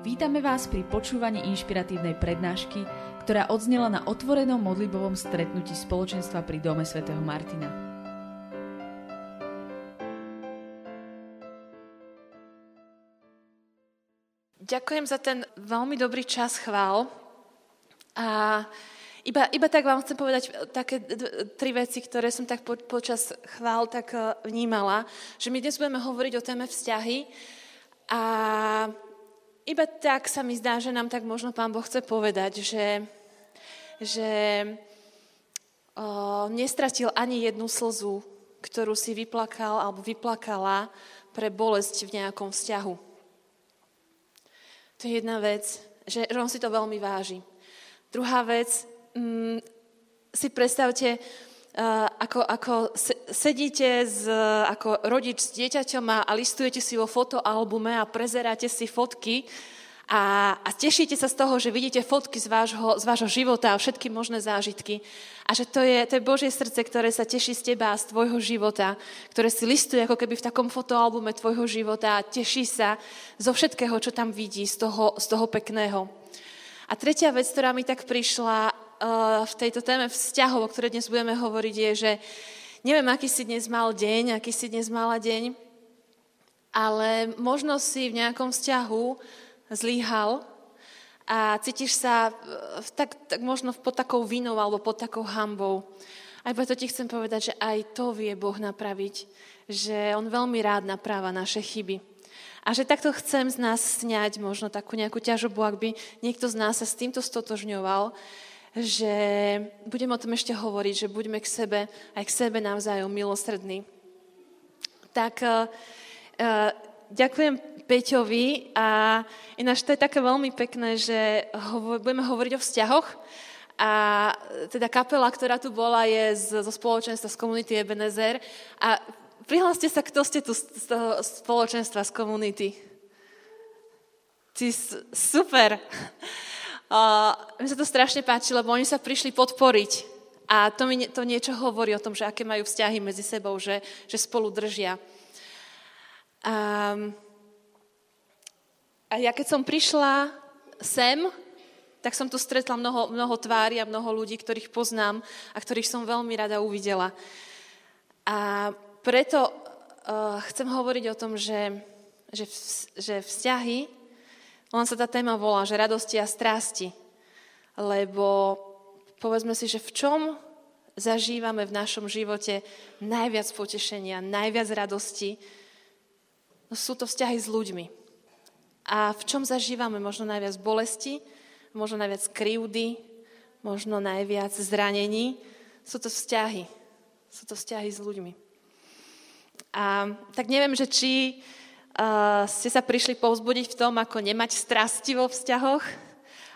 Vítame vás pri počúvaní inšpiratívnej prednášky, ktorá odznela na otvorenom modlibovom stretnutí spoločenstva pri Dome svätého Martina. Ďakujem za ten veľmi dobrý čas chvál. A iba, iba tak vám chcem povedať také tri veci, ktoré som tak po, počas chvál tak e, vnímala, že my dnes budeme hovoriť o téme vzťahy a iba tak sa mi zdá, že nám tak možno Pán Boh chce povedať, že, že o, nestratil ani jednu slzu, ktorú si vyplakal alebo vyplakala pre bolesť v nejakom vzťahu. To je jedna vec, že, on si to veľmi váži. Druhá vec, mm, si predstavte, uh, ako, ako sedíte z, ako rodič s dieťaťom a, a listujete si vo fotoalbume a prezeráte si fotky a, a tešíte sa z toho, že vidíte fotky z vášho, z vášho života a všetky možné zážitky. A že to je, to je Božie srdce, ktoré sa teší z teba a z tvojho života, ktoré si listuje ako keby v takom fotoalbume tvojho života a teší sa zo všetkého, čo tam vidí, z toho, z toho pekného. A tretia vec, ktorá mi tak prišla uh, v tejto téme vzťahov, o ktorej dnes budeme hovoriť, je, že neviem, aký si dnes mal deň, aký si dnes mala deň, ale možno si v nejakom vzťahu zlíhal a cítiš sa uh, tak, tak možno pod takou vinou alebo pod takou hambou. A iba to ti chcem povedať, že aj to vie Boh napraviť, že On veľmi rád napráva naše chyby. A že takto chcem z nás sňať možno takú nejakú ťažobu, ak by niekto z nás sa s týmto stotožňoval, že budeme o tom ešte hovoriť, že buďme k sebe, aj k sebe navzájom milosrdní. Tak uh, uh, ďakujem Peťovi a ináč to je také veľmi pekné, že budeme hovoriť o vzťahoch a teda kapela, ktorá tu bola, je zo spoločenstva z komunity Ebenezer a Prihláste sa, kto ste tu z toho spoločenstva, z komunity. Ty, super. Uh, mi sa to strašne páči, lebo oni sa prišli podporiť. A to mi to niečo hovorí o tom, že aké majú vzťahy medzi sebou, že, že spolu držia. Um, a ja keď som prišla sem, tak som tu stretla mnoho, mnoho tvári a mnoho ľudí, ktorých poznám a ktorých som veľmi rada uvidela. A preto uh, chcem hovoriť o tom, že, že, že vzťahy, len sa tá téma volá, že radosti a strasti. Lebo povedzme si, že v čom zažívame v našom živote najviac potešenia, najviac radosti, no sú to vzťahy s ľuďmi. A v čom zažívame možno najviac bolesti, možno najviac krivdy, možno najviac zranení, sú to vzťahy. Sú to vzťahy s ľuďmi. A tak neviem, že či uh, ste sa prišli povzbudiť v tom, ako nemať strasti vo vzťahoch,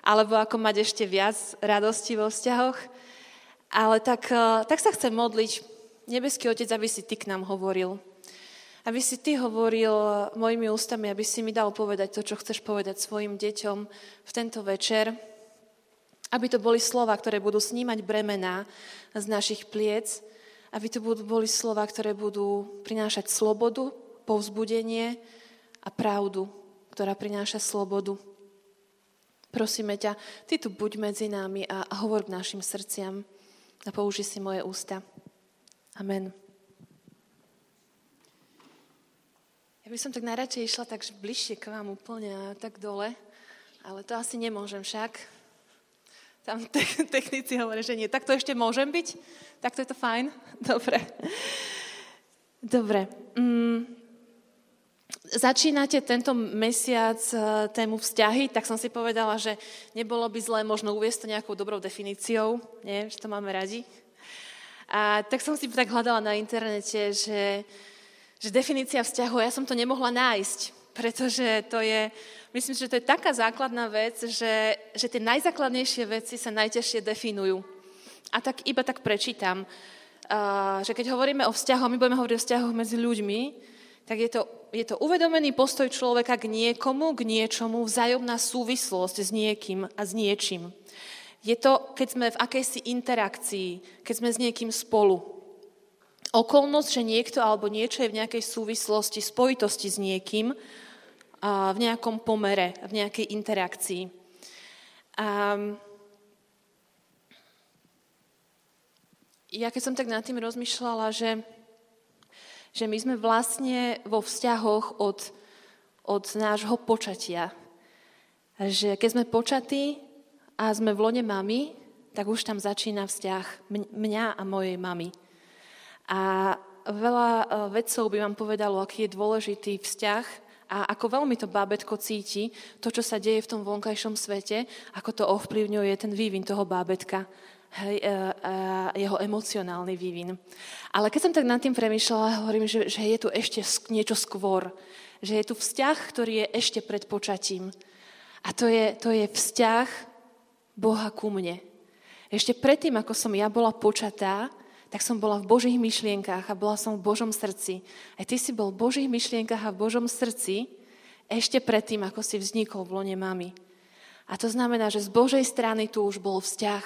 alebo ako mať ešte viac radosti vo vzťahoch. Ale tak, uh, tak sa chcem modliť, nebeský Otec, aby si Ty k nám hovoril. Aby si Ty hovoril mojimi ústami, aby si mi dal povedať to, čo chceš povedať svojim deťom v tento večer. Aby to boli slova, ktoré budú snímať bremená z našich pliec, aby to boli slova, ktoré budú prinášať slobodu, povzbudenie a pravdu, ktorá prináša slobodu. Prosíme ťa, Ty tu buď medzi nami a hovor k našim srdciam a použi si moje ústa. Amen. Ja by som tak najradšej išla tak bližšie k vám úplne a tak dole, ale to asi nemôžem však. Tam te- technici hovoria, že nie. Tak to ešte môžem byť? Tak to je to fajn? Dobre. Dobre. Mm. Začínate tento mesiac e, tému vzťahy, tak som si povedala, že nebolo by zlé možno uviesť to nejakou dobrou definíciou, nie? že to máme radi. A tak som si tak hľadala na internete, že, že definícia vzťahu, ja som to nemohla nájsť, pretože to je myslím, že to je taká základná vec, že, že tie najzákladnejšie veci sa najťažšie definujú. A tak iba tak prečítam, uh, že keď hovoríme o vzťahoch, my budeme hovoriť o vzťahoch medzi ľuďmi, tak je to, je to uvedomený postoj človeka k niekomu, k niečomu, vzájomná súvislosť s niekým a s niečím. Je to, keď sme v akejsi interakcii, keď sme s niekým spolu. Okolnosť, že niekto alebo niečo je v nejakej súvislosti, spojitosti s niekým, v nejakom pomere, v nejakej interakcii. A ja keď som tak nad tým rozmýšľala, že, že my sme vlastne vo vzťahoch od, od nášho počatia. Že keď sme počatí a sme v lone mamy, tak už tam začína vzťah mňa a mojej mamy. A veľa e, vedcov by vám povedalo, aký je dôležitý vzťah a ako veľmi to bábetko cíti, to, čo sa deje v tom vonkajšom svete, ako to ovplyvňuje ten vývin toho bábetka, hej, a, e, a jeho emocionálny vývin. Ale keď som tak nad tým premýšľala, hovorím, že, že je tu ešte niečo skôr, že je tu vzťah, ktorý je ešte pred počatím. A to je, to je vzťah Boha ku mne. Ešte predtým, ako som ja bola počatá, tak som bola v Božích myšlienkách a bola som v Božom srdci. Aj ty si bol v Božích myšlienkách a v Božom srdci ešte predtým, ako si vznikol v lone mami. A to znamená, že z Božej strany tu už bol vzťah.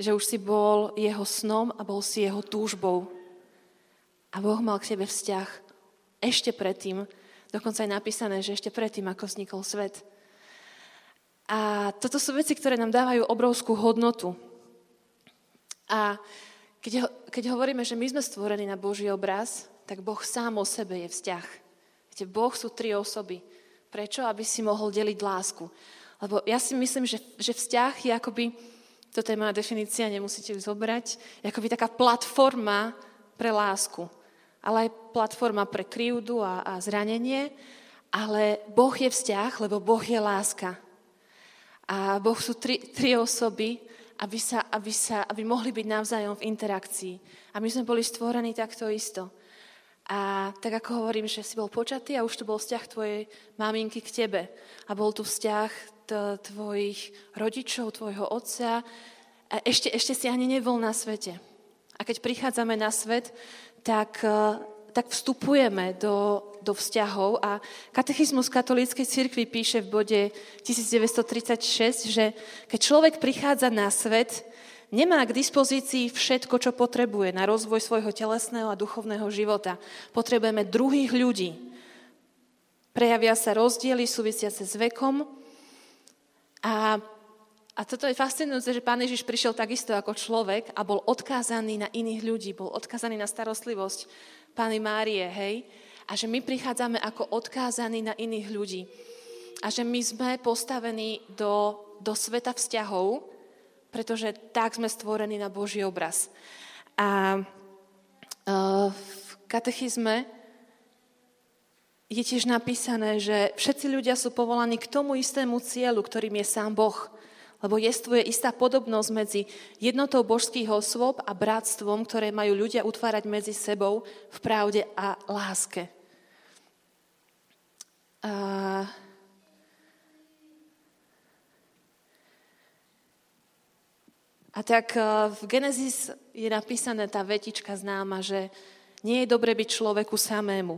Že už si bol jeho snom a bol si jeho túžbou. A Boh mal k tebe vzťah ešte predtým, dokonca je napísané, že ešte predtým, ako vznikol svet. A toto sú veci, ktoré nám dávajú obrovskú hodnotu. A keď, keď hovoríme, že my sme stvorení na Boží obraz, tak Boh sám o sebe je vzťah. Viete, Boh sú tri osoby. Prečo? Aby si mohol deliť lásku. Lebo ja si myslím, že, že vzťah je akoby, toto je moja definícia, nemusíte ju zobrať, akoby taká platforma pre lásku. Ale aj platforma pre krivdu a, a zranenie. Ale Boh je vzťah, lebo Boh je láska. A Boh sú tri, tri osoby, aby, sa, aby, sa, aby mohli byť navzájom v interakcii. A my sme boli stvorení takto isto. A tak ako hovorím, že si bol počatý a už tu bol vzťah tvojej maminky k tebe. A bol tu vzťah tvojich rodičov, tvojho otca. A ešte, ešte si ani nebol na svete. A keď prichádzame na svet, tak tak vstupujeme do, do vzťahov a katechizmus katolíckej cirkvi píše v bode 1936, že keď človek prichádza na svet, nemá k dispozícii všetko, čo potrebuje na rozvoj svojho telesného a duchovného života. Potrebujeme druhých ľudí. Prejavia sa rozdiely súvisiace s vekom a a toto je fascinujúce, že Pán Ježiš prišiel takisto ako človek a bol odkázaný na iných ľudí, bol odkázaný na starostlivosť Pány Márie, hej? A že my prichádzame ako odkázaní na iných ľudí. A že my sme postavení do, do sveta vzťahov, pretože tak sme stvorení na Boží obraz. A uh, v katechizme je tiež napísané, že všetci ľudia sú povolaní k tomu istému cieľu, ktorým je sám Boh – lebo jestvuje istá podobnosť medzi jednotou božských osôb a bratstvom, ktoré majú ľudia utvárať medzi sebou v pravde a láske. A... A tak e, v Genesis je napísané tá vetička známa, že nie je dobre byť človeku samému.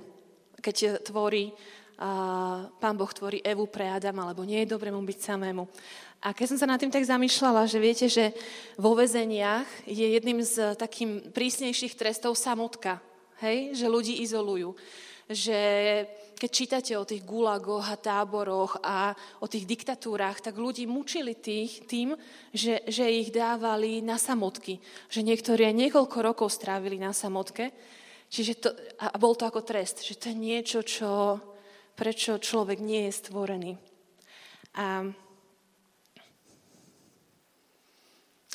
Keď tvorí, pán Boh tvorí Evu pre Adama, alebo nie je dobre mu byť samému. A keď som sa nad tým tak zamýšľala, že viete, že vo väzeniach je jedným z takým prísnejších trestov samotka, hej? že ľudí izolujú. Že keď čítate o tých gulagoch a táboroch a o tých diktatúrach, tak ľudí mučili tých, tým, že, že ich dávali na samotky. Že niektorí niekoľko rokov strávili na samotke. Čiže to, a bol to ako trest. Že to je niečo, čo, prečo človek nie je stvorený. A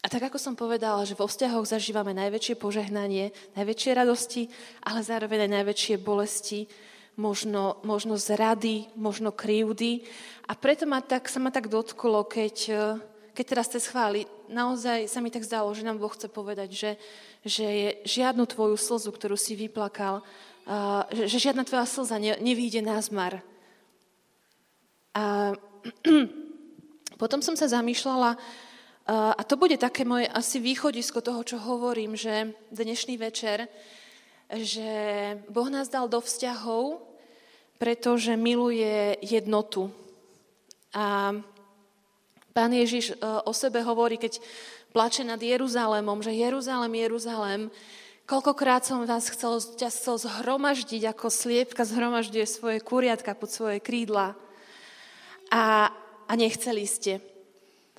A tak ako som povedala, že vo vzťahoch zažívame najväčšie požehnanie, najväčšie radosti, ale zároveň aj najväčšie bolesti, možno, možno zrady, možno krivdy. A preto ma tak, sa ma tak dotklo, keď, keď teraz ste schváli, naozaj sa mi tak zdalo, že nám Boh chce povedať, že, že je žiadnu tvoju slzu, ktorú si vyplakal, uh, že, že žiadna tvoja slza ne, nevíde na zmar. A potom som sa zamýšľala, a to bude také moje asi východisko toho, čo hovorím, že dnešný večer, že Boh nás dal do vzťahov, pretože miluje jednotu. A pán Ježiš e, o sebe hovorí, keď plače nad Jeruzalémom, že Jeruzalém, Jeruzalém, Koľkokrát som vás chcel, ťa chcel zhromaždiť, ako sliepka zhromažďuje svoje kuriatka pod svoje krídla. A, a nechceli ste.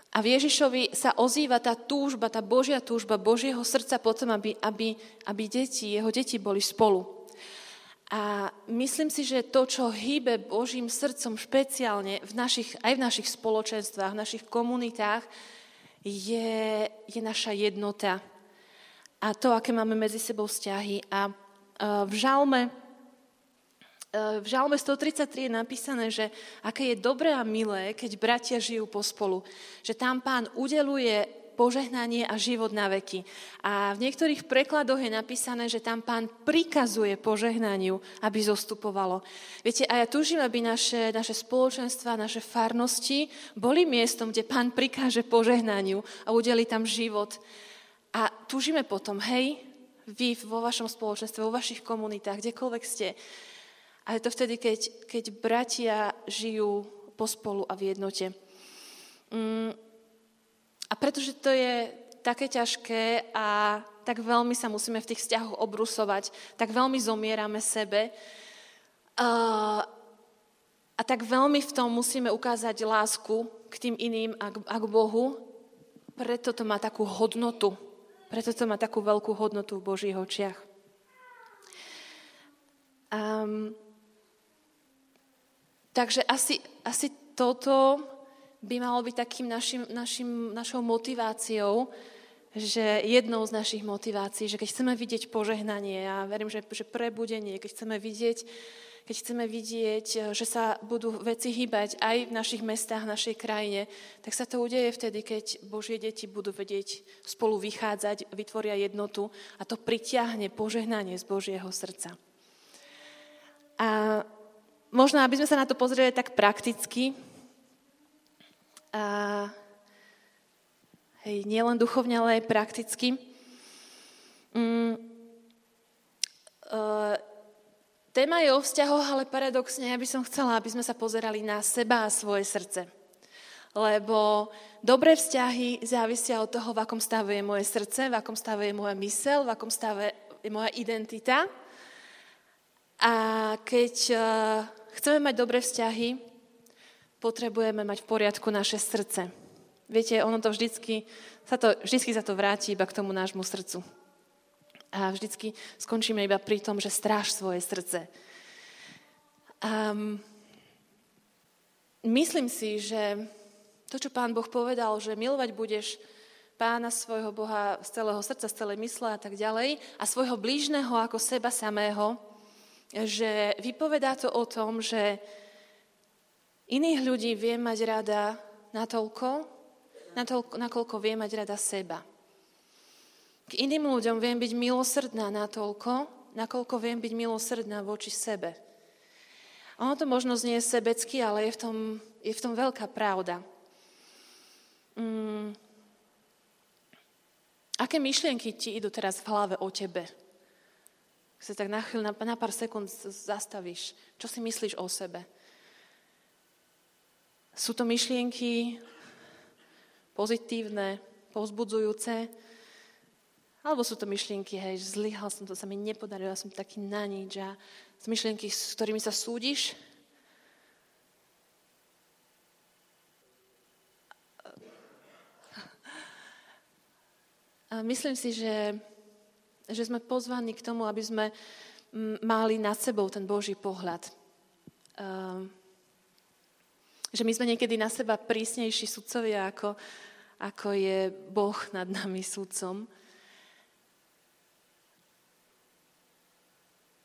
A v Ježišovi sa ozýva tá túžba, tá Božia túžba Božieho srdca potom, aby, aby, aby deti, jeho deti boli spolu. A myslím si, že to, čo hýbe Božím srdcom špeciálne v našich, aj v našich spoločenstvách, v našich komunitách, je, je naša jednota a to, aké máme medzi sebou vzťahy. A v žalme, v žalme 133 je napísané, že aké je dobré a milé, keď bratia žijú pospolu. Že tam pán udeluje požehnanie a život na veky. A v niektorých prekladoch je napísané, že tam pán prikazuje požehnaniu, aby zostupovalo. Viete, a ja túžim, aby naše, naše spoločenstva, naše farnosti boli miestom, kde pán prikáže požehnaniu a udeli tam život. A túžime potom, hej, vy vo vašom spoločenstve, vo vašich komunitách, kdekoľvek ste. A je to vtedy, keď, keď bratia žijú pospolu a v jednote. Mm. A pretože to je také ťažké a tak veľmi sa musíme v tých vzťahoch obrusovať, tak veľmi zomierame sebe a, tak veľmi v tom musíme ukázať lásku k tým iným a k, a k Bohu, preto to má takú hodnotu preto to má takú veľkú hodnotu v Božích očiach. Um, takže asi, asi toto by malo byť takým našim, našim, našou motiváciou, že jednou z našich motivácií, že keď chceme vidieť požehnanie, ja verím, že, že prebudenie, keď chceme vidieť keď chceme vidieť, e, že sa budú veci hýbať aj v našich mestách, v našej krajine, tak sa to udeje vtedy, keď Božie deti budú vedieť spolu vychádzať, vytvoria jednotu a to pritiahne požehnanie z Božieho srdca. A možno, aby sme sa na to pozreli tak prakticky, a hej, nielen duchovne, ale aj prakticky. Mm, uh, Téma je o vzťahoch, ale paradoxne ja by som chcela, aby sme sa pozerali na seba a svoje srdce. Lebo dobré vzťahy závisia od toho, v akom stave je moje srdce, v akom stave je moja mysel, v akom stave je moja identita. A keď uh, chceme mať dobré vzťahy, potrebujeme mať v poriadku naše srdce. Viete, ono to vždycky sa to, vždycky sa to vráti iba k tomu nášmu srdcu a vždycky skončíme iba pri tom, že stráž svoje srdce. Um, myslím si, že to, čo pán Boh povedal, že milovať budeš pána svojho Boha z celého srdca, z celej mysle a tak ďalej a svojho blížneho ako seba samého, že vypovedá to o tom, že iných ľudí vie mať rada natoľko, natoľko nakoľko vie mať rada seba. K iným ľuďom viem byť milosrdná natoľko, nakoľko viem byť milosrdná voči sebe. Ono to možno znie sebecky, ale je v tom, je v tom veľká pravda. Mm. Aké myšlienky ti idú teraz v hlave o tebe? Keď sa tak na chvíľu, na, na pár sekúnd zastavíš. Čo si myslíš o sebe? Sú to myšlienky pozitívne, povzbudzujúce, alebo sú to myšlienky, hej, že zlyhal som, to sa mi nepodarilo, ja som taký na nič a z myšlienky, s ktorými sa súdiš. A myslím si, že, že sme pozvaní k tomu, aby sme mali nad sebou ten Boží pohľad. Um, že my sme niekedy na seba prísnejší sudcovia, ako, ako je Boh nad nami sudcom.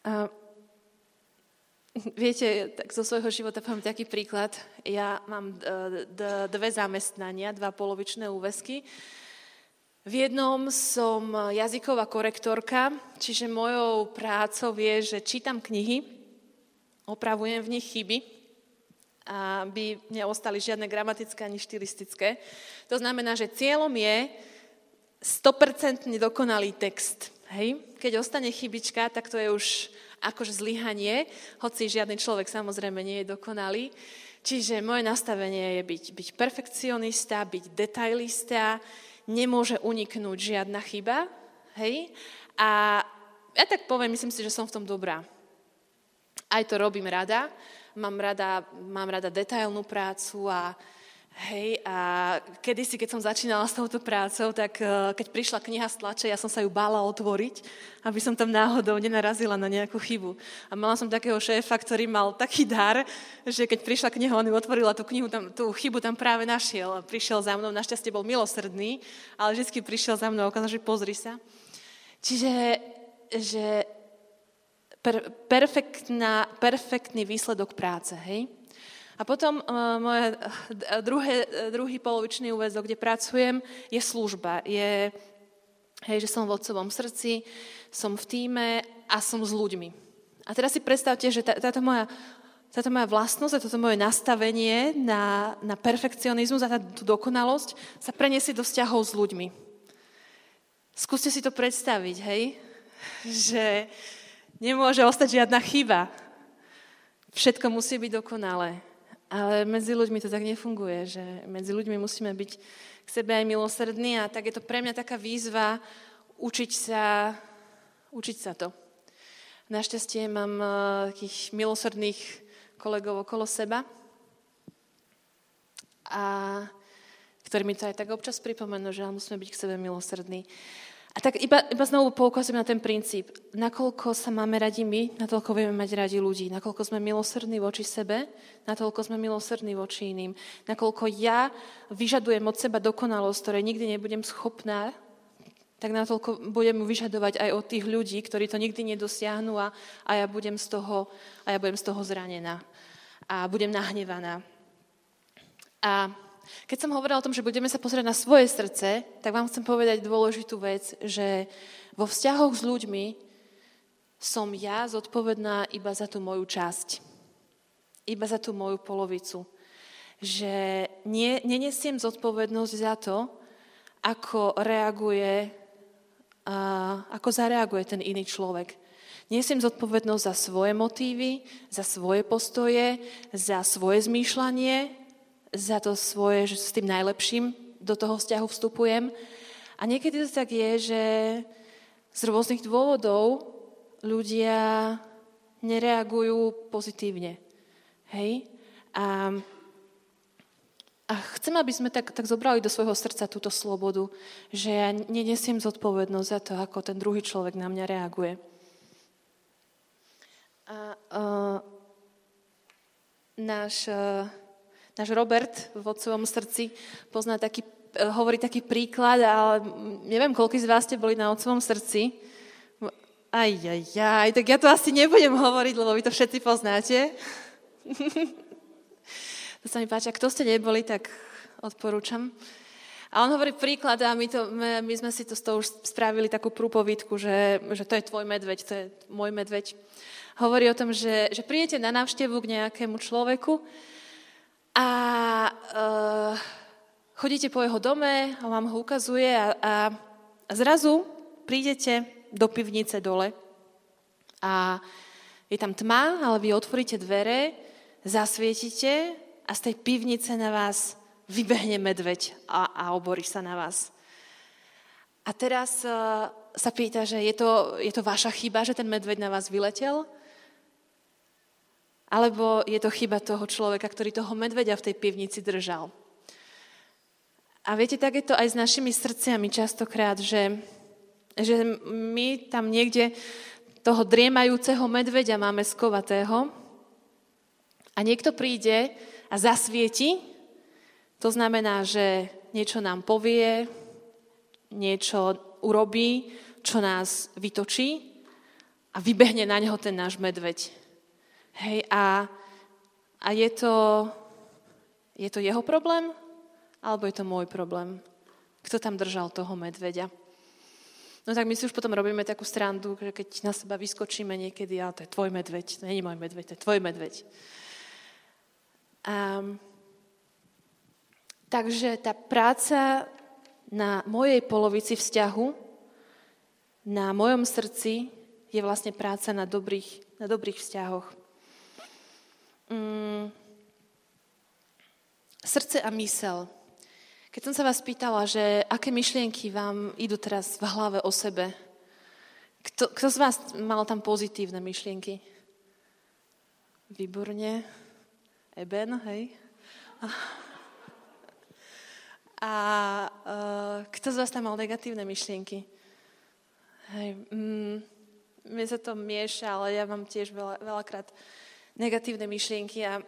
A viete, tak zo svojho života poviem taký príklad. Ja mám e, dve zamestnania, dva polovičné úvesky. V jednom som jazyková korektorka, čiže mojou prácou je, že čítam knihy, opravujem v nich chyby, aby neostali žiadne gramatické ani štilistické. To znamená, že cieľom je 100% dokonalý text. Hej? Keď ostane chybička, tak to je už akože zlyhanie, hoci žiadny človek samozrejme nie je dokonalý. Čiže moje nastavenie je byť, byť perfekcionista, byť detailista, nemôže uniknúť žiadna chyba. Hej? A ja tak poviem, myslím si, že som v tom dobrá. Aj to robím rada. Mám rada, mám rada detailnú prácu a Hej, a kedysi, keď som začínala s touto prácou, tak uh, keď prišla kniha z tlače, ja som sa ju bála otvoriť, aby som tam náhodou nenarazila na nejakú chybu. A mala som takého šéfa, ktorý mal taký dar, že keď prišla kniha, on ju otvoril a tú, knihu tam, tú chybu tam práve našiel. Prišiel za mnou, našťastie bol milosrdný, ale vždy prišiel za mnou a ukázal, že pozri sa. Čiže že per, perfektná, perfektný výsledok práce, hej? A potom uh, moje uh, druhé, uh, druhý polovičný úvezok, kde pracujem, je služba. Je, hej, že som v otcovom srdci, som v týme a som s ľuďmi. A teraz si predstavte, že tá, táto moja táto moja vlastnosť a toto moje nastavenie na, na perfekcionizmus a tú dokonalosť sa preniesie do vzťahov s ľuďmi. Skúste si to predstaviť, hej? Že nemôže ostať žiadna chyba. Všetko musí byť dokonalé. Ale medzi ľuďmi to tak nefunguje, že medzi ľuďmi musíme byť k sebe aj milosrdní a tak je to pre mňa taká výzva učiť sa, učiť sa to. Našťastie mám uh, takých milosrdných kolegov okolo seba, a ktorí mi to aj tak občas pripomenú, že musíme byť k sebe milosrdní. A tak iba, iba znovu poukazujem na ten princíp. Nakoľko sa máme radi my, natoľko vieme mať radi ľudí. Nakoľko sme milosrdní voči sebe, natoľko sme milosrdní voči iným. Nakoľko ja vyžadujem od seba dokonalosť, ktoré nikdy nebudem schopná, tak natoľko budem vyžadovať aj od tých ľudí, ktorí to nikdy nedosiahnu a, a, ja, budem z toho, a ja budem z toho zranená. A budem nahnevaná. A keď som hovorila o tom, že budeme sa pozrieť na svoje srdce, tak vám chcem povedať dôležitú vec, že vo vzťahoch s ľuďmi som ja zodpovedná iba za tú moju časť. Iba za tú moju polovicu. Že nie, nenesiem zodpovednosť za to, ako reaguje, a ako zareaguje ten iný človek. Nesiem zodpovednosť za svoje motívy, za svoje postoje, za svoje zmýšľanie, za to svoje, že s tým najlepším do toho vzťahu vstupujem. A niekedy to tak je, že z rôznych dôvodov ľudia nereagujú pozitívne. Hej? A, a chcem, aby sme tak, tak zobrali do svojho srdca túto slobodu, že ja nenesiem zodpovednosť za to, ako ten druhý človek na mňa reaguje. A uh, náš uh, Náš Robert v Otcovom srdci pozná taký, eh, hovorí taký príklad, ale neviem, koľko z vás ste boli na Otcovom srdci. Aj, aj, aj, tak ja to asi nebudem hovoriť, lebo vy to všetci poznáte. to sa mi páči, a kto ste neboli, tak odporúčam. A on hovorí príklad a my, to, my, sme si to z toho už spravili takú prúpovidku, že, že to je tvoj medveď, to je môj medveď. Hovorí o tom, že, že prídete na návštevu k nejakému človeku a uh, chodíte po jeho dome a vám ho ukazuje a, a zrazu prídete do pivnice dole a je tam tma, ale vy otvoríte dvere, zasvietite a z tej pivnice na vás vybehne medveď a, a oborí sa na vás. A teraz uh, sa pýta, že je to, je to vaša chyba, že ten medveď na vás vyletel? Alebo je to chyba toho človeka, ktorý toho medveďa v tej pivnici držal. A viete, tak je to aj s našimi srdciami častokrát, že, že my tam niekde toho driemajúceho medveďa máme skovatého a niekto príde a zasvieti, to znamená, že niečo nám povie, niečo urobí, čo nás vytočí a vybehne na neho ten náš medveď. Hej, a, a je, to, je to jeho problém, alebo je to môj problém? Kto tam držal toho medveďa? No tak my si už potom robíme takú strandu, že keď na seba vyskočíme niekedy, ale to je tvoj medveď, to nie je môj medveď, to je tvoj medveď. A, takže tá práca na mojej polovici vzťahu, na mojom srdci, je vlastne práca na dobrých, na dobrých vzťahoch. Mm, srdce a mysel. Keď som sa vás pýtala, že aké myšlienky vám idú teraz v hlave o sebe, Kto, kto z vás mal tam pozitívne myšlienky? Výborne. Eben, hej? A uh, kto z vás tam mal negatívne myšlienky? Hej, mm, sa to mieša, ale ja mám tiež veľa, veľakrát negatívne myšlienky a,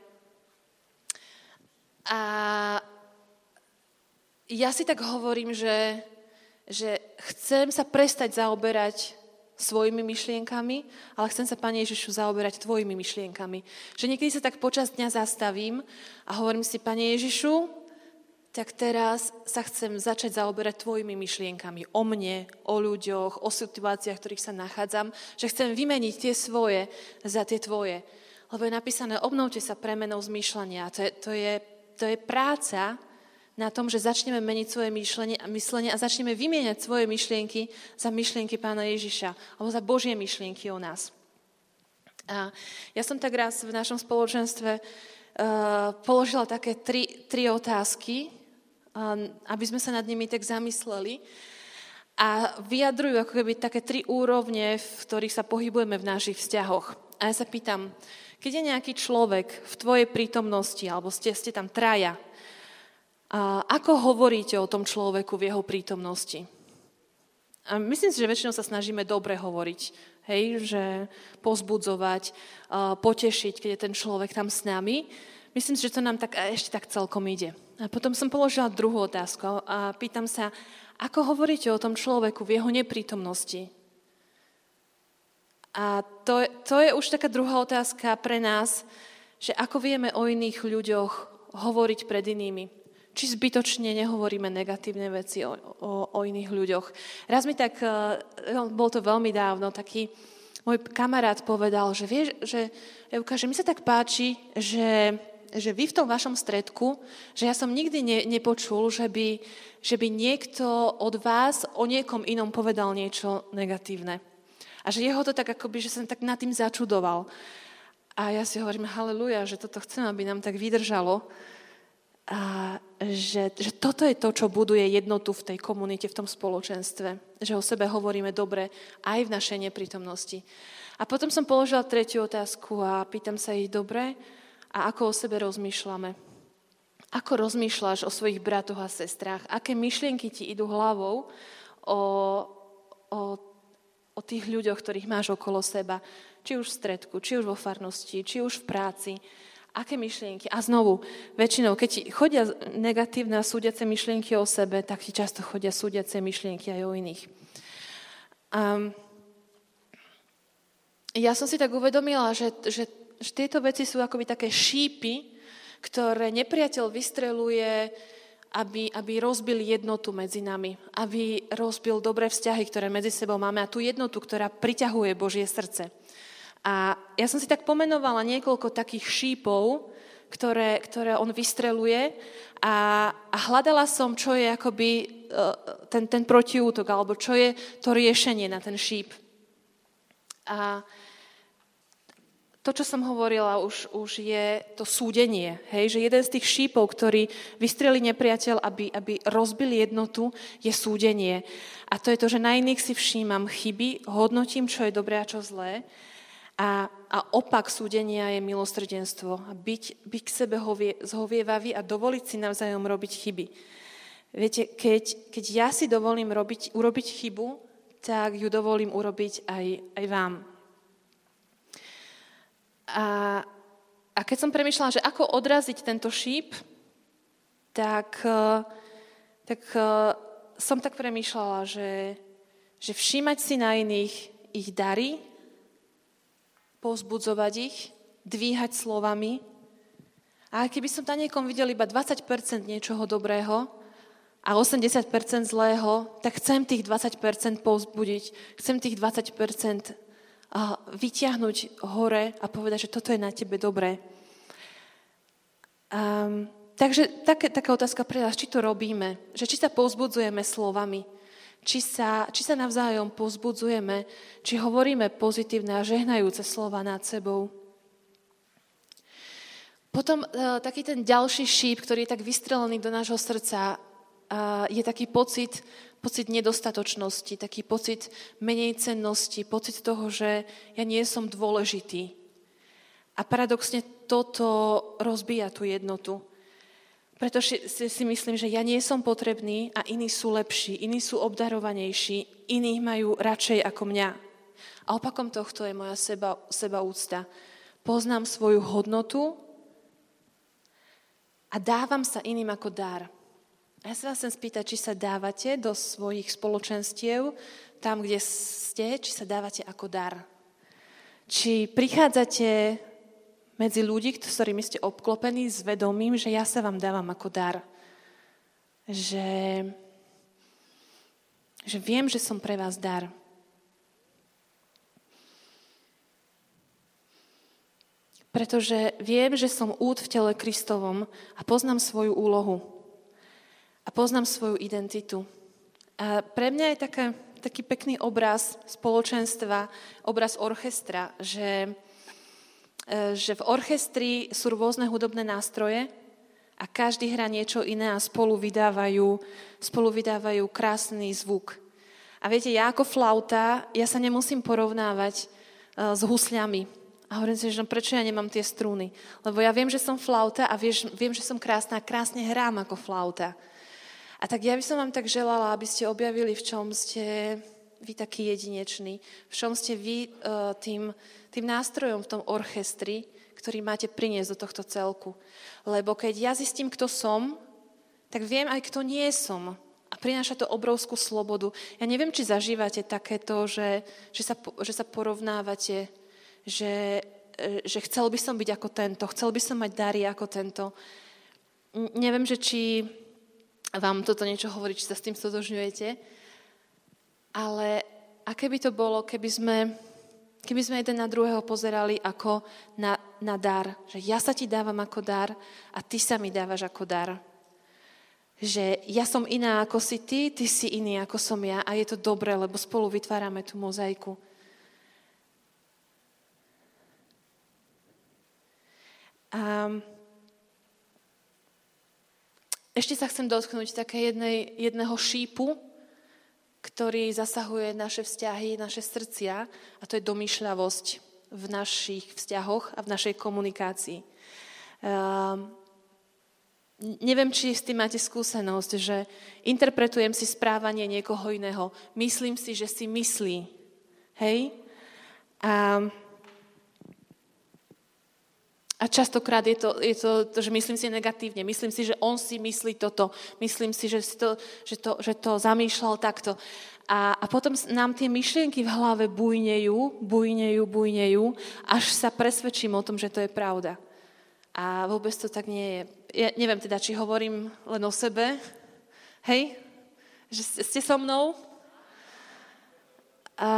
a ja si tak hovorím, že, že chcem sa prestať zaoberať svojimi myšlienkami, ale chcem sa, Pane Ježišu, zaoberať Tvojimi myšlienkami. Že niekedy sa tak počas dňa zastavím a hovorím si, Pane Ježišu, tak teraz sa chcem začať zaoberať Tvojimi myšlienkami o mne, o ľuďoch, o situáciách, v ktorých sa nachádzam, že chcem vymeniť tie svoje za tie Tvoje. Lebo je napísané, obnovte sa premenou zmýšľania. To je, to je, to je práca, na tom, že začneme meniť svoje myšlenie myslenie a začneme vymieňať svoje myšlienky za myšlienky pána Ježiša alebo za Božie myšlienky o nás. A ja som tak raz v našom spoločenstve uh, položila také tri, tri otázky, uh, aby sme sa nad nimi tak zamysleli a vyjadrujú ako keby také tri úrovne, v ktorých sa pohybujeme v našich vzťahoch. A ja sa pýtam, keď je nejaký človek v tvojej prítomnosti, alebo ste, ste tam traja, a ako hovoríte o tom človeku v jeho prítomnosti? A myslím si, že väčšinou sa snažíme dobre hovoriť, hej, že pozbudzovať, potešiť, keď je ten človek tam s nami. Myslím si, že to nám tak, ešte tak celkom ide. A potom som položila druhú otázku a pýtam sa, ako hovoríte o tom človeku v jeho neprítomnosti? A to, to je už taká druhá otázka pre nás, že ako vieme o iných ľuďoch hovoriť pred inými či zbytočne nehovoríme negatívne veci o, o, o iných ľuďoch. Raz mi tak, e, bol to veľmi dávno, taký môj kamarát povedal, že vieš, že Evka, že mi sa tak páči, že, že vy v tom vašom stredku, že ja som nikdy ne, nepočul, že by, že by niekto od vás o niekom inom povedal niečo negatívne. A že jeho to tak akoby, že som tak nad tým začudoval. A ja si hovorím, haleluja, že toto chcem, aby nám tak vydržalo, a že, že toto je to, čo buduje jednotu v tej komunite, v tom spoločenstve. Že o sebe hovoríme dobre aj v našej neprítomnosti. A potom som položila tretiu otázku a pýtam sa ich dobre a ako o sebe rozmýšľame. Ako rozmýšľaš o svojich bratoch a sestrách? Aké myšlienky ti idú hlavou o, o, o tých ľuďoch, ktorých máš okolo seba? Či už v stredku, či už vo farnosti, či už v práci aké myšlienky. A znovu, väčšinou, keď ti chodia negatívne a súdiace myšlienky o sebe, tak ti často chodia súdiace myšlienky aj o iných. Um, ja som si tak uvedomila, že, že, že tieto veci sú akoby také šípy, ktoré nepriateľ vystreluje, aby, aby rozbil jednotu medzi nami, aby rozbil dobré vzťahy, ktoré medzi sebou máme a tú jednotu, ktorá priťahuje Božie srdce. A ja som si tak pomenovala niekoľko takých šípov, ktoré, ktoré on vystreluje a, a hľadala som, čo je akoby e, ten, ten protiútok, alebo čo je to riešenie na ten šíp. A to, čo som hovorila, už, už je to súdenie. Hej? Že jeden z tých šípov, ktorý vystrelí nepriateľ, aby, aby rozbil jednotu, je súdenie. A to je to, že na iných si všímam chyby, hodnotím, čo je dobré a čo zlé a, a opak súdenia je milosrdenstvo. A byť, byť k sebe hovie, zhovievavý a dovoliť si navzájom robiť chyby. Viete, keď, keď ja si dovolím robiť, urobiť chybu, tak ju dovolím urobiť aj, aj vám. A, a keď som premyšľala, že ako odraziť tento šíp, tak, tak som tak premyšľala, že, že všímať si na iných ich dary, pozbudzovať ich, dvíhať slovami. A keby som tam niekom videl iba 20% niečoho dobrého a 80% zlého, tak chcem tých 20% povzbudiť, chcem tých 20% vyťahnuť hore a povedať, že toto je na tebe dobré. Um, takže také, taká otázka pre nás, či to robíme, že či sa povzbudzujeme slovami, či sa, či sa navzájom pozbudzujeme, či hovoríme pozitívne a žehnajúce slova nad sebou. Potom e, taký ten ďalší šíp, ktorý je tak vystrelený do nášho srdca, je taký pocit, pocit nedostatočnosti, taký pocit menej cennosti, pocit toho, že ja nie som dôležitý. A paradoxne toto rozbíja tú jednotu. Preto si, myslím, že ja nie som potrebný a iní sú lepší, iní sú obdarovanejší, iní majú radšej ako mňa. A opakom tohto je moja seba, seba úcta. Poznám svoju hodnotu a dávam sa iným ako dar. Ja sa vás chcem spýtať, či sa dávate do svojich spoločenstiev, tam, kde ste, či sa dávate ako dar. Či prichádzate medzi ľudí, s ktorými ste obklopení s vedomím, že ja sa vám dávam ako dar. Že, že viem, že som pre vás dar. Pretože viem, že som út v tele Kristovom a poznám svoju úlohu. A poznám svoju identitu. A pre mňa je taká, taký pekný obraz spoločenstva, obraz orchestra, že E, že v orchestri sú rôzne hudobné nástroje a každý hrá niečo iné a spolu vydávajú, spolu vydávajú krásny zvuk. A viete, ja ako flauta, ja sa nemusím porovnávať uh, s husľami. A hovorím si, že no, prečo ja nemám tie strúny? Lebo ja viem, že som flauta a vieš, viem, že som krásna a krásne hrám ako flauta. A tak ja by som vám tak želala, aby ste objavili, v čom ste vy taký jedinečný, v čom ste vy uh, tým, tým nástrojom v tom orchestri, ktorý máte priniesť do tohto celku. Lebo keď ja zistím, kto som, tak viem aj, kto nie som. A prináša to obrovskú slobodu. Ja neviem, či zažívate takéto, že, že, sa, že sa porovnávate, že, e, že chcel by som byť ako tento, chcel by som mať dary ako tento. Neviem, že či vám toto niečo hovorí, či sa s tým stotožňujete, ale aké by to bolo, keby sme, keby sme jeden na druhého pozerali ako na, na dar. Že ja sa ti dávam ako dar a ty sa mi dávaš ako dar. Že ja som iná ako si ty, ty si iný ako som ja a je to dobré, lebo spolu vytvárame tú mozaiku. A ešte sa chcem dotknúť také jednej, jedného šípu, ktorý zasahuje naše vzťahy, naše srdcia a to je domýšľavosť v našich vzťahoch a v našej komunikácii. Uh, neviem, či s tým máte skúsenosť, že interpretujem si správanie niekoho iného. Myslím si, že si myslí. Hej? A a častokrát je to, je to, to, že myslím si negatívne. Myslím si, že on si myslí toto. Myslím si, že, si to, že, to, že to zamýšľal takto. A, a potom nám tie myšlienky v hlave bujnejú, bujnejú, bujnejú, až sa presvedčím o tom, že to je pravda. A vôbec to tak nie je. Ja neviem teda, či hovorím len o sebe. Hej? Že ste so mnou? A,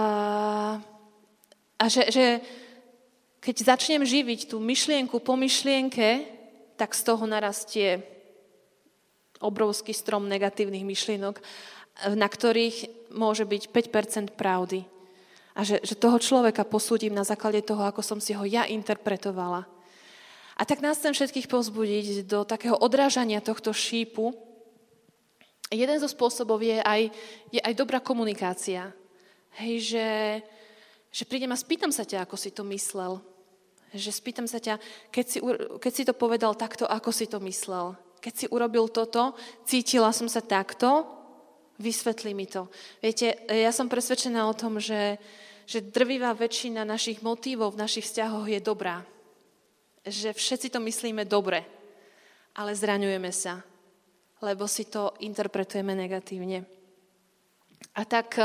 a že, že, keď začnem živiť tú myšlienku po myšlienke, tak z toho narastie obrovský strom negatívnych myšlienok, na ktorých môže byť 5% pravdy. A že, že toho človeka posúdim na základe toho, ako som si ho ja interpretovala. A tak nás chcem všetkých pozbudiť do takého odrážania tohto šípu. Jeden zo spôsobov je aj, je aj dobrá komunikácia. Hej, že, že prídem a spýtam sa ťa, ako si to myslel. Že spýtam sa ťa, keď si, keď si to povedal takto, ako si to myslel? Keď si urobil toto, cítila som sa takto, vysvetli mi to. Viete, ja som presvedčená o tom, že, že drvivá väčšina našich motívov v našich vzťahoch je dobrá. Že všetci to myslíme dobre, ale zraňujeme sa, lebo si to interpretujeme negatívne. A tak,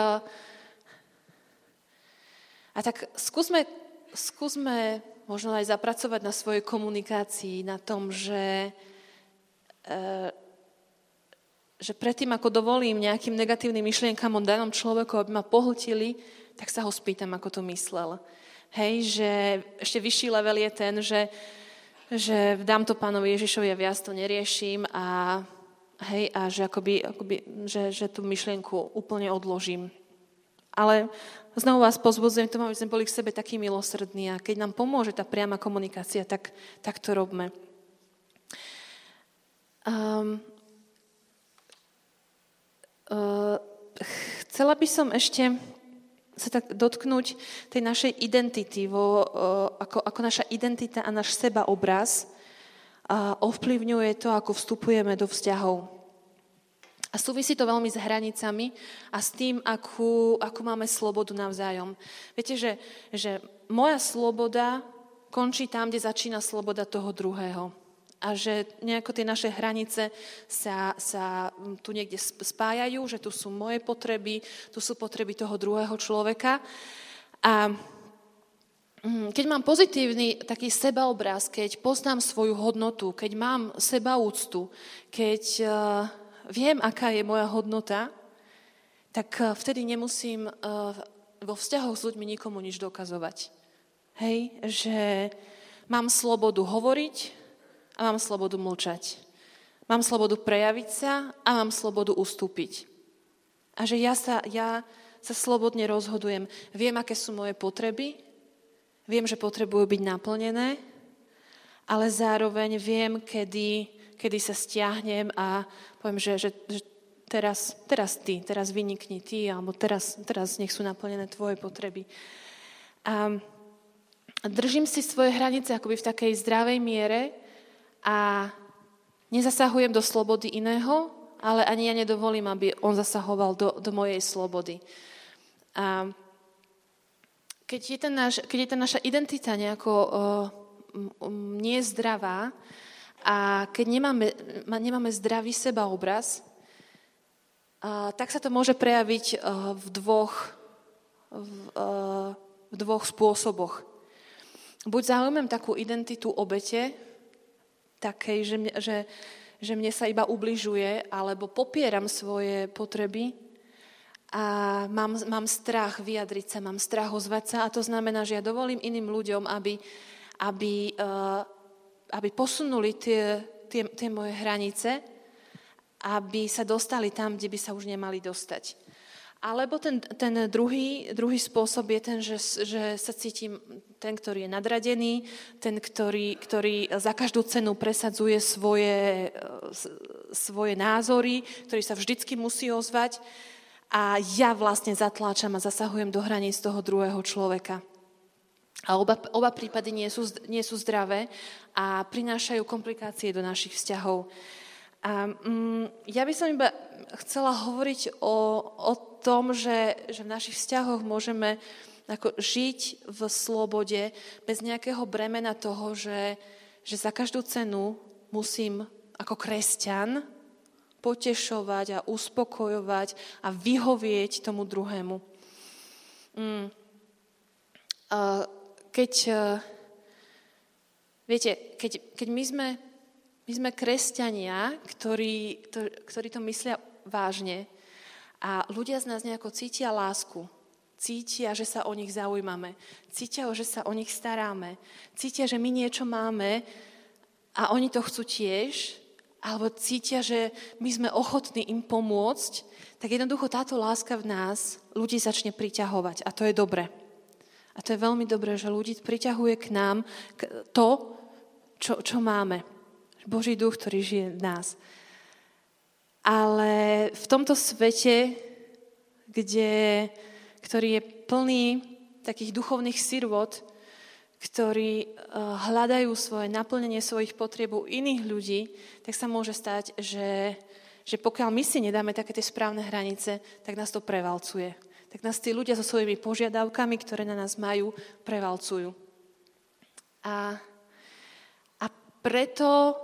a tak skúsme, skúsme možno aj zapracovať na svojej komunikácii, na tom, že, e, že predtým, ako dovolím nejakým negatívnym myšlienkam o danom človeku, aby ma pohltili, tak sa ho spýtam, ako to myslel. Hej, že ešte vyšší level je ten, že, že dám to pánovi Ježišovi a viac to neriešim a, hej, a že, akoby, akoby, že, že tú myšlienku úplne odložím. Ale znovu vás pozbudzujem tomu, aby sme boli k sebe takí milosrdní a keď nám pomôže tá priama komunikácia, tak, tak to robme. Um, uh, chcela by som ešte sa tak dotknúť tej našej identity, vo, uh, ako, ako naša identita a náš sebaobraz uh, ovplyvňuje to, ako vstupujeme do vzťahov. A súvisí to veľmi s hranicami a s tým, akú, akú máme slobodu navzájom. Viete, že, že moja sloboda končí tam, kde začína sloboda toho druhého. A že nejako tie naše hranice sa, sa tu niekde spájajú, že tu sú moje potreby, tu sú potreby toho druhého človeka. A mm, keď mám pozitívny taký sebaobraz, keď poznám svoju hodnotu, keď mám sebaúctu, keď viem, aká je moja hodnota, tak eh, vtedy nemusím eh, vo vzťahoch s ľuďmi nikomu nič dokazovať. Hej, že mám slobodu hovoriť a mám slobodu mlčať. Mám slobodu prejaviť sa a mám slobodu ustúpiť. A že ja sa, ja sa slobodne rozhodujem. Viem, aké sú moje potreby, viem, že potrebujú byť naplnené, ale zároveň viem, kedy kedy sa stiahnem a poviem, že, že, že teraz, teraz ty, teraz vynikni ty, alebo teraz, teraz nech sú naplnené tvoje potreby. A držím si svoje hranice akoby v takej zdravej miere a nezasahujem do slobody iného, ale ani ja nedovolím, aby on zasahoval do, do mojej slobody. A keď je, ten náš, keď je tá naša identita nejako uh, nie zdravá, a keď nemáme, nemáme zdravý sebaobraz, tak sa to môže prejaviť e, v dvoch, v, e, v dvoch spôsoboch. Buď zaujmem takú identitu obete, takej, že mne, že, že mne sa iba ubližuje, alebo popieram svoje potreby a mám, mám strach vyjadriť sa, mám strach ozvať sa a to znamená, že ja dovolím iným ľuďom, aby, aby uh, aby posunuli tie, tie, tie moje hranice, aby sa dostali tam, kde by sa už nemali dostať. Alebo ten, ten druhý, druhý spôsob je ten, že, že sa cítim ten, ktorý je nadradený, ten, ktorý, ktorý za každú cenu presadzuje svoje, svoje názory, ktorý sa vždycky musí ozvať a ja vlastne zatláčam a zasahujem do hraníc toho druhého človeka. A oba, oba prípady nie sú, nie sú zdravé a prinášajú komplikácie do našich vzťahov. A, mm, ja by som iba chcela hovoriť o, o tom, že, že v našich vzťahoch môžeme ako žiť v slobode bez nejakého bremena toho, že, že za každú cenu musím ako kresťan potešovať a uspokojovať a vyhovieť tomu druhému. Mm. Uh, keď, eh, viete, keď, keď my, sme, my sme kresťania, ktorí, to, ktorí to myslia vážne a ľudia z nás nejako cítia lásku, cítia, že sa o nich zaujímame, cítia, že sa o nich staráme, cítia, že my niečo máme a oni to chcú tiež, alebo cítia, že my sme ochotní im pomôcť, tak jednoducho táto láska v nás ľudí začne priťahovať a to je dobre. A to je veľmi dobré, že ľudí priťahuje k nám to, čo, čo máme. Boží duch, ktorý žije v nás. Ale v tomto svete, kde, ktorý je plný takých duchovných sirvot, ktorí eh, hľadajú svoje naplnenie svojich potrieb u iných ľudí, tak sa môže stať, že, že pokiaľ my si nedáme také tie správne hranice, tak nás to prevalcuje tak nás tí ľudia so svojimi požiadavkami, ktoré na nás majú, prevalcujú. A, a preto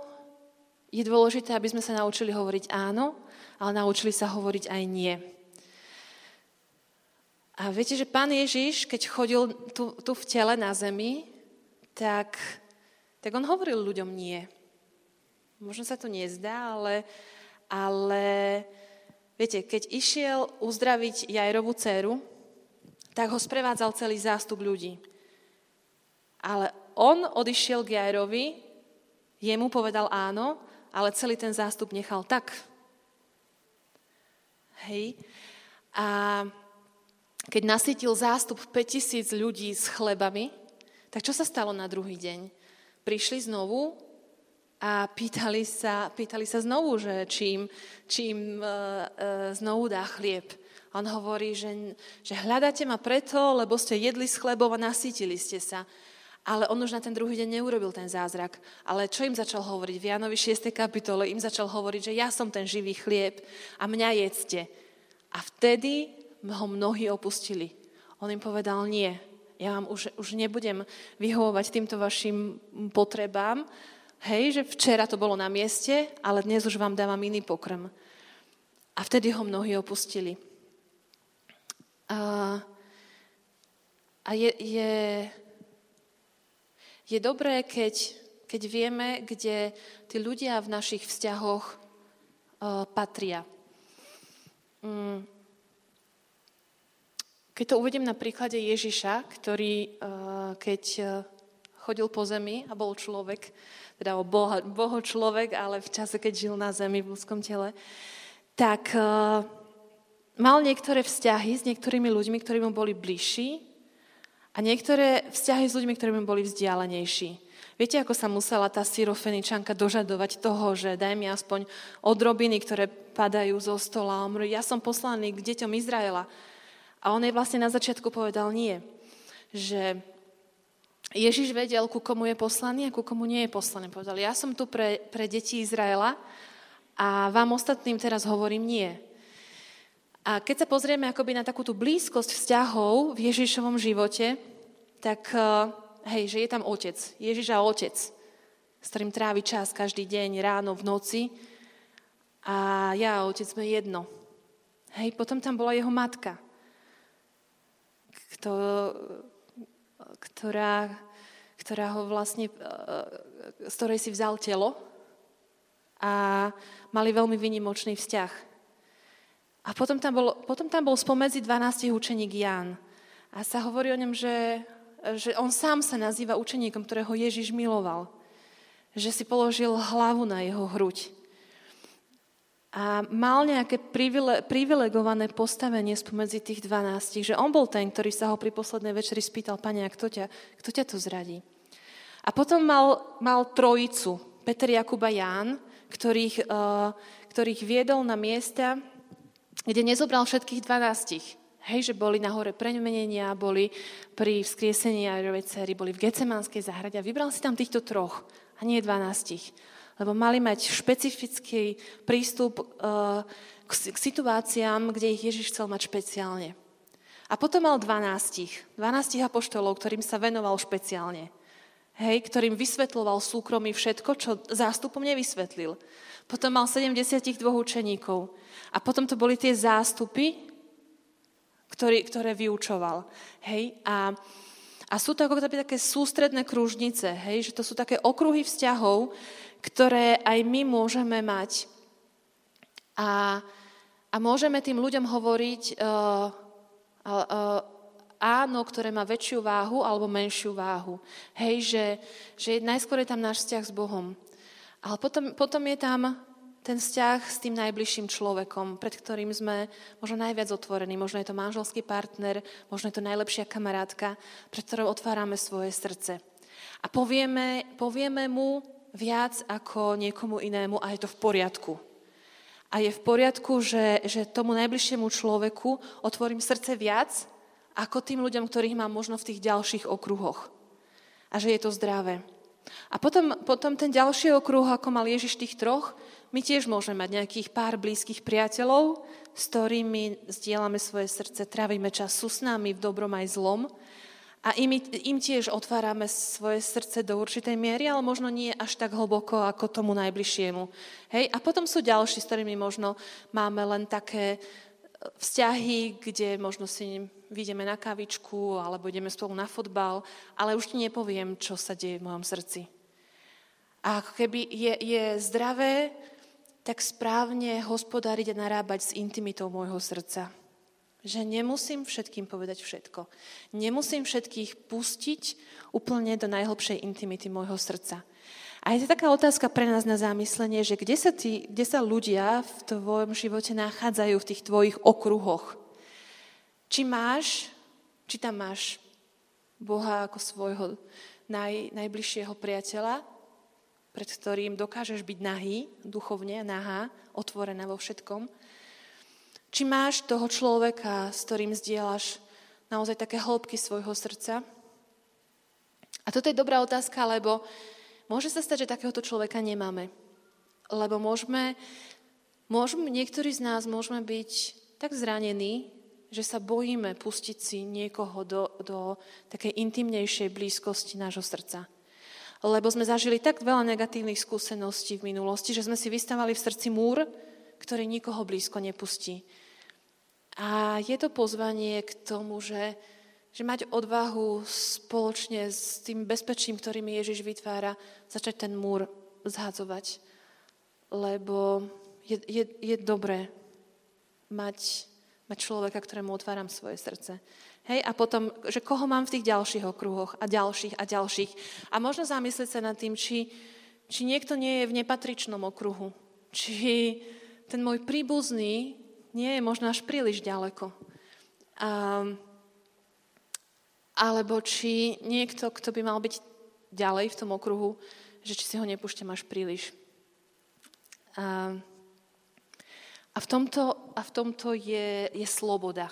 je dôležité, aby sme sa naučili hovoriť áno, ale naučili sa hovoriť aj nie. A viete, že pán Ježiš, keď chodil tu, tu v tele na zemi, tak, tak on hovoril ľuďom nie. Možno sa to nezdá, ale, ale Viete, keď išiel uzdraviť Jajrovú dceru, tak ho sprevádzal celý zástup ľudí. Ale on odišiel k Jajrovi, jemu povedal áno, ale celý ten zástup nechal tak. Hej. A keď nasytil zástup 5000 ľudí s chlebami, tak čo sa stalo na druhý deň? Prišli znovu a pýtali sa, pýtali sa znovu, že čím, čím uh, uh, znovu dá chlieb. On hovorí, že, že hľadáte ma preto, lebo ste jedli s chlebom a nasítili ste sa. Ale on už na ten druhý deň neurobil ten zázrak. Ale čo im začal hovoriť? V Jánovi 6. kapitole im začal hovoriť, že ja som ten živý chlieb a mňa jedzte. A vtedy ho mnohí opustili. On im povedal, nie, ja vám už, už nebudem vyhovovať týmto vašim potrebám. Hej, že včera to bolo na mieste, ale dnes už vám dávam iný pokrm. A vtedy ho mnohí opustili. A, a je, je, je dobré, keď, keď vieme, kde tí ľudia v našich vzťahoch uh, patria. Mm. Keď to uvedem na príklade Ježiša, ktorý, uh, keď uh, chodil po zemi a bol človek, teda o boha, boho človek, ale v čase, keď žil na zemi v ľudskom tele, tak uh, mal niektoré vzťahy s niektorými ľuďmi, ktorí mu boli bližší a niektoré vzťahy s ľuďmi, ktorí mi boli vzdialenejší. Viete, ako sa musela tá syrofeničanka dožadovať toho, že daj mi aspoň odrobiny, ktoré padajú zo stola. Ja som poslaný k deťom Izraela. A on jej vlastne na začiatku povedal nie. Že Ježiš vedel, ku komu je poslaný a ku komu nie je poslaný. Povedal, ja som tu pre, pre deti Izraela a vám ostatným teraz hovorím nie. A keď sa pozrieme akoby na takú tú blízkosť vzťahov v Ježišovom živote, tak eh, hej, že je tam otec, Ježiš a otec, s ktorým trávi čas každý deň, ráno, v noci. A ja a otec sme jedno. Hej, potom tam bola jeho matka, kto, ktorá, ktorá ho vlastne, eh, z ktorej si vzal telo a mali veľmi vynimočný vzťah. A potom tam bol, potom tam bol spomedzi 12 učeník Ján. A sa hovorí o ňom, že, že on sám sa nazýva učeníkom, ktorého Ježiš miloval. Že si položil hlavu na jeho hruď. A mal nejaké privile, privilegované postavenie spomedzi tých 12, že on bol ten, ktorý sa ho pri poslednej večeri spýtal, pane, kto ťa, kto ťa tu zradí? A potom mal, mal trojicu, Peter, Jakuba, Ján, ktorých, uh, ktorých viedol na miesta, kde nezobral všetkých dvanástich. Hej, že boli na hore premenenia, boli pri vzkriesení Jairovej cery, boli v Gecemánskej záhrade a vybral si tam týchto troch a nie dvanástich. Lebo mali mať špecifický prístup uh, k, situáciám, kde ich Ježiš chcel mať špeciálne. A potom mal dvanástich, dvanástich apoštolov, ktorým sa venoval špeciálne. Hej, ktorým vysvetloval súkromí všetko, čo zástupom nevysvetlil. Potom mal 72 učeníkov, a potom to boli tie zástupy, ktorý, ktoré vyučoval. Hej? A, a sú to ako také sústredné kružnice, hej? že to sú také okruhy vzťahov, ktoré aj my môžeme mať. A, a môžeme tým ľuďom hovoriť uh, uh, áno, ktoré má väčšiu váhu alebo menšiu váhu. Hej, že, že najskôr je tam náš vzťah s Bohom. Ale potom, potom je tam ten vzťah s tým najbližším človekom, pred ktorým sme možno najviac otvorení. Možno je to manželský partner, možno je to najlepšia kamarátka, pred ktorou otvárame svoje srdce. A povieme, povieme mu viac ako niekomu inému a je to v poriadku. A je v poriadku, že, že tomu najbližšiemu človeku otvorím srdce viac ako tým ľuďom, ktorých mám možno v tých ďalších okruhoch. A že je to zdravé. A potom, potom ten ďalší okruh, ako mal Ježiš tých troch, my tiež môžeme mať nejakých pár blízkych priateľov, s ktorými zdieľame svoje srdce, trávime čas, sú s nami v dobrom aj zlom. A im, im tiež otvárame svoje srdce do určitej miery, ale možno nie až tak hlboko ako tomu najbližšiemu. Hej? A potom sú ďalší, s ktorými možno máme len také e, vzťahy, kde možno si vyjdeme na kavičku alebo ideme spolu na fotbal, ale už ti nepoviem, čo sa deje v mojom srdci. A ako keby je, je zdravé tak správne hospodáriť a narábať s intimitou môjho srdca. Že nemusím všetkým povedať všetko. Nemusím všetkých pustiť úplne do najhlbšej intimity môjho srdca. A je to taká otázka pre nás na zamyslenie, že kde sa, tí, kde sa ľudia v tvojom živote nachádzajú v tých tvojich okruhoch. Či máš, či tam máš Boha ako svojho naj, najbližšieho priateľa, pred ktorým dokážeš byť nahý, duchovne nahá, otvorená vo všetkom. Či máš toho človeka, s ktorým zdieľaš naozaj také hĺbky svojho srdca? A toto je dobrá otázka, lebo môže sa stať, že takéhoto človeka nemáme. Lebo môžeme, môžeme, niektorí z nás môžeme byť tak zranení, že sa bojíme pustiť si niekoho do, do takej intimnejšej blízkosti nášho srdca. Lebo sme zažili tak veľa negatívnych skúseností v minulosti, že sme si vystavali v srdci múr, ktorý nikoho blízko nepustí. A je to pozvanie k tomu, že, že mať odvahu spoločne s tým bezpečím, ktorým Ježiš vytvára, začať ten múr zhadzovať. Lebo je, je, je dobré mať mať človeka, ktorému otváram svoje srdce. Hej, a potom, že koho mám v tých ďalších okruhoch a ďalších a ďalších. A možno zamyslieť sa nad tým, či, či niekto nie je v nepatričnom okruhu. Či ten môj príbuzný nie je možno až príliš ďaleko. A, alebo či niekto, kto by mal byť ďalej v tom okruhu, že či si ho nepúšťam až príliš. A, a v tomto, a v tomto je, je sloboda.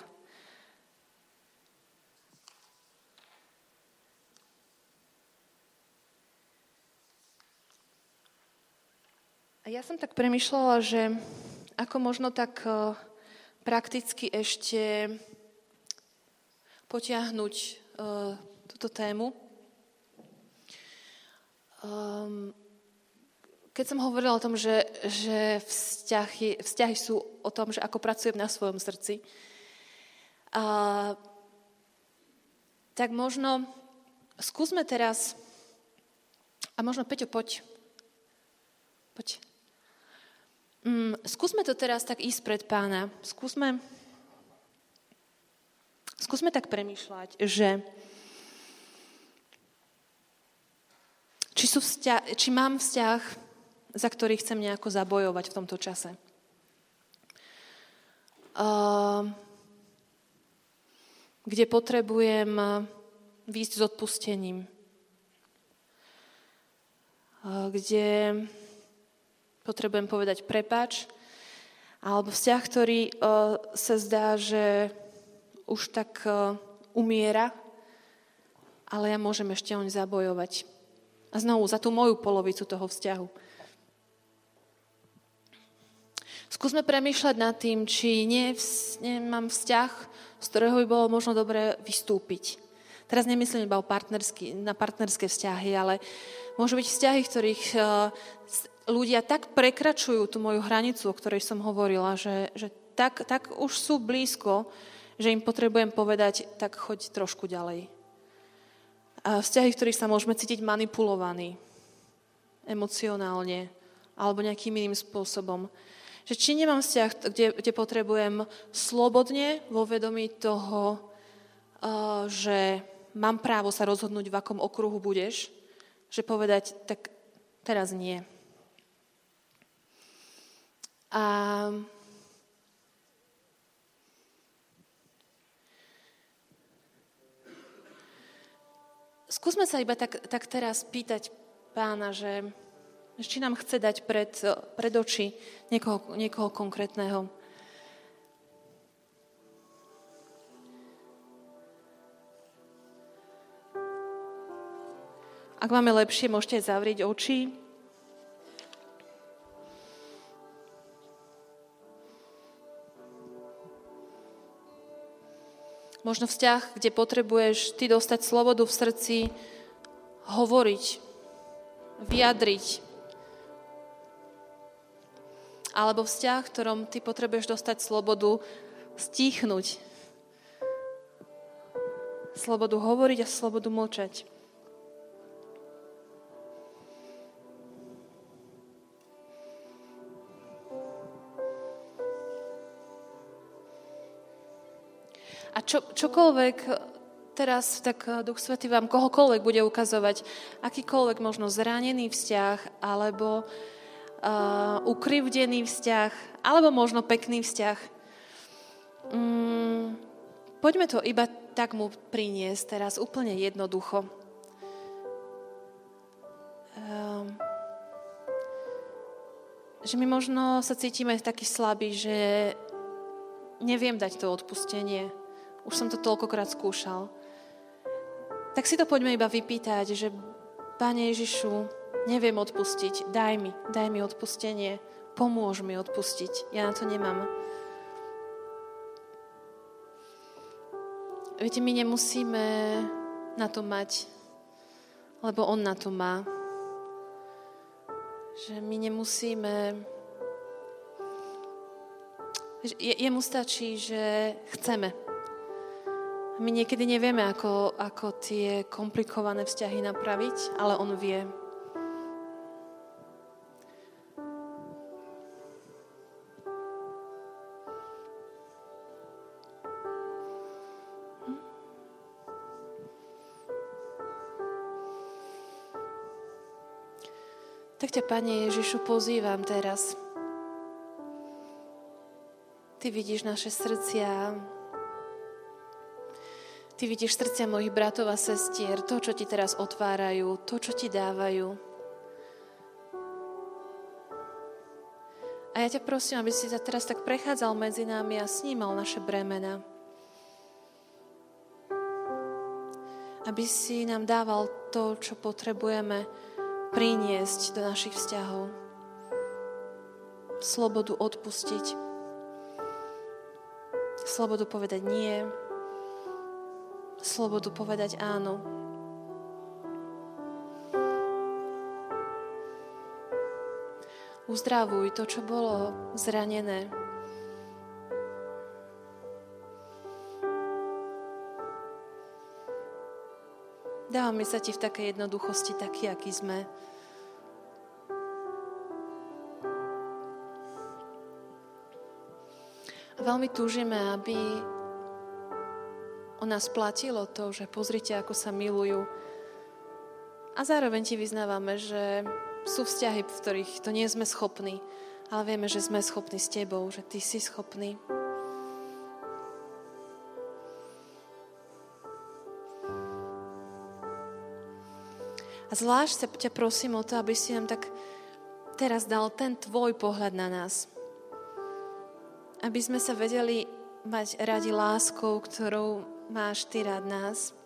A ja som tak premyšľala, že ako možno tak e, prakticky ešte potiahnuť uh, túto tému. Um, keď som hovorila o tom, že, že vzťahy, vzťahy sú o tom, že ako pracujem na svojom srdci, a, tak možno skúsme teraz, a možno Peťo, poď. Poď. Mm, skúsme to teraz tak ísť pred pána. Skúsme, skúsme tak premýšľať, že či, sú vzťa- či mám vzťah za ktorý chcem nejako zabojovať v tomto čase. kde potrebujem výjsť s odpustením. kde potrebujem povedať prepač, alebo vzťah, ktorý sa zdá, že už tak umiera, ale ja môžem ešte oň zabojovať. A znovu za tú moju polovicu toho vzťahu. Skúsme premýšľať nad tým, či nie, nemám vzťah, z ktorého by bolo možno dobre vystúpiť. Teraz nemyslím iba o partnersky, na partnerské vzťahy, ale môžu byť vzťahy, ktorých uh, ľudia tak prekračujú tú moju hranicu, o ktorej som hovorila, že, že tak, tak už sú blízko, že im potrebujem povedať, tak choď trošku ďalej. A vzťahy, v ktorých sa môžeme cítiť manipulovaní emocionálne alebo nejakým iným spôsobom. Že či nemám vzťah, kde, kde potrebujem slobodne vo vedomí toho, uh, že mám právo sa rozhodnúť, v akom okruhu budeš, že povedať, tak teraz nie. A skúsme sa iba tak, tak teraz pýtať pána, že či nám chce dať pred, pred oči niekoho, niekoho konkrétneho. Ak máme lepšie, môžete zavrieť oči. Možno vzťah, kde potrebuješ ty dostať slobodu v srdci, hovoriť, vyjadriť, alebo vzťah, v ktorom ty potrebuješ dostať slobodu stíchnuť. Slobodu hovoriť a slobodu mlčať. Čo, čokoľvek teraz tak Duch Svety vám kohokoľvek bude ukazovať, akýkoľvek možno zranený vzťah, alebo uh, ukrivdený vzťah, alebo možno pekný vzťah. Um, poďme to iba tak mu priniesť teraz úplne jednoducho. Um, že my možno sa cítime taký slabí, že neviem dať to odpustenie. Už som to toľkokrát skúšal. Tak si to poďme iba vypýtať, že Pane Ježišu, neviem odpustiť, daj mi, daj mi odpustenie, pomôž mi odpustiť, ja na to nemám. Viete, my nemusíme na to mať, lebo On na to má. Že my nemusíme... Je, jemu stačí, že chceme. My niekedy nevieme, ako, ako tie komplikované vzťahy napraviť, ale on vie. Tak ťa, Pane Ježišu, pozývam teraz. Ty vidíš naše srdcia. Ty vidíš srdcia mojich bratov a sestier, to, čo ti teraz otvárajú, to, čo ti dávajú. A ja ťa prosím, aby si sa teraz tak prechádzal medzi nami a snímal naše bremena. Aby si nám dával to, čo potrebujeme, priniesť do našich vzťahov. Slobodu odpustiť. Slobodu povedať nie. Slobodu povedať áno. Uzdravuj to, čo bolo zranené. Dávame sa ti v takej jednoduchosti, taký, aký sme. A veľmi túžime, aby o nás platilo to, že pozrite, ako sa milujú. A zároveň ti vyznávame, že sú vzťahy, v ktorých to nie sme schopní, ale vieme, že sme schopní s tebou, že ty si schopný. A zvlášť sa ťa prosím o to, aby si nám tak teraz dal ten tvoj pohľad na nás. Aby sme sa vedeli mať radi láskou, ktorou máš ty rád nás.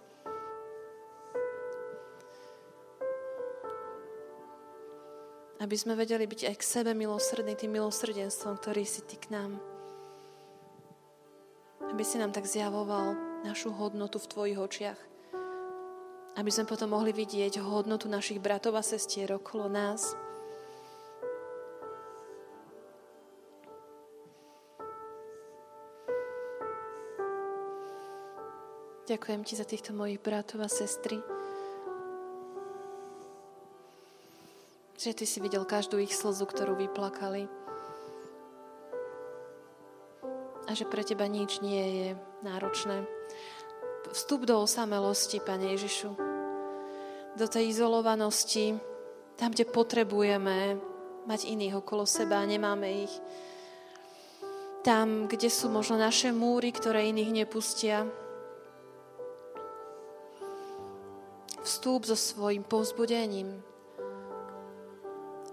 Aby sme vedeli byť aj k sebe milosrdní tým milosrdenstvom, ktorý si ty k nám. Aby si nám tak zjavoval našu hodnotu v tvojich očiach aby sme potom mohli vidieť hodnotu našich bratov a sestier okolo nás. Ďakujem ti za týchto mojich bratov a sestry. Že ty si videl každú ich slzu, ktorú vyplakali. A že pre teba nič nie je náročné vstup do osamelosti, Pane Ježišu. Do tej izolovanosti, tam, kde potrebujeme mať iných okolo seba a nemáme ich. Tam, kde sú možno naše múry, ktoré iných nepustia. Vstúp so svojím povzbudením.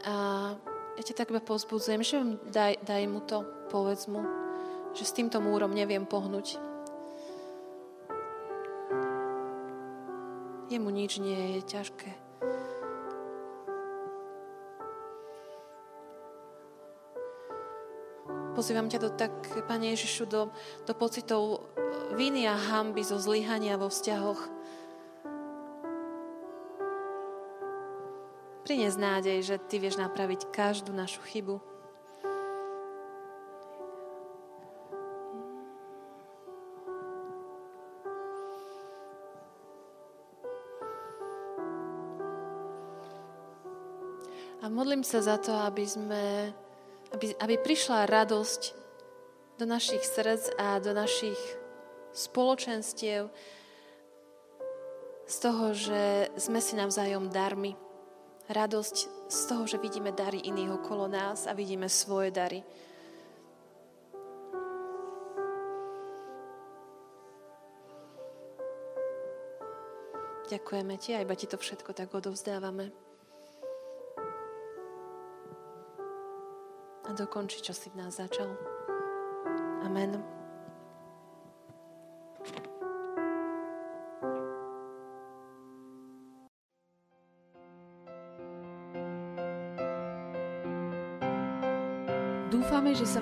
A ja ťa tak pozbudzujem, že daj, daj mu to, povedz mu, že s týmto múrom neviem pohnúť. Jemu nič nie je ťažké. Pozývam ťa do tak, Pane Ježišu, do, do pocitov viny a hamby zo zlyhania vo vzťahoch. Prines nádej, že Ty vieš napraviť každú našu chybu. modlím sa za to, aby, sme, aby, aby prišla radosť do našich srdc a do našich spoločenstiev z toho, že sme si navzájom darmi. Radosť z toho, že vidíme dary iných okolo nás a vidíme svoje dary. Ďakujeme ti a iba ti to všetko tak odovzdávame. a dokončiť, čo si v nás začal. Amen.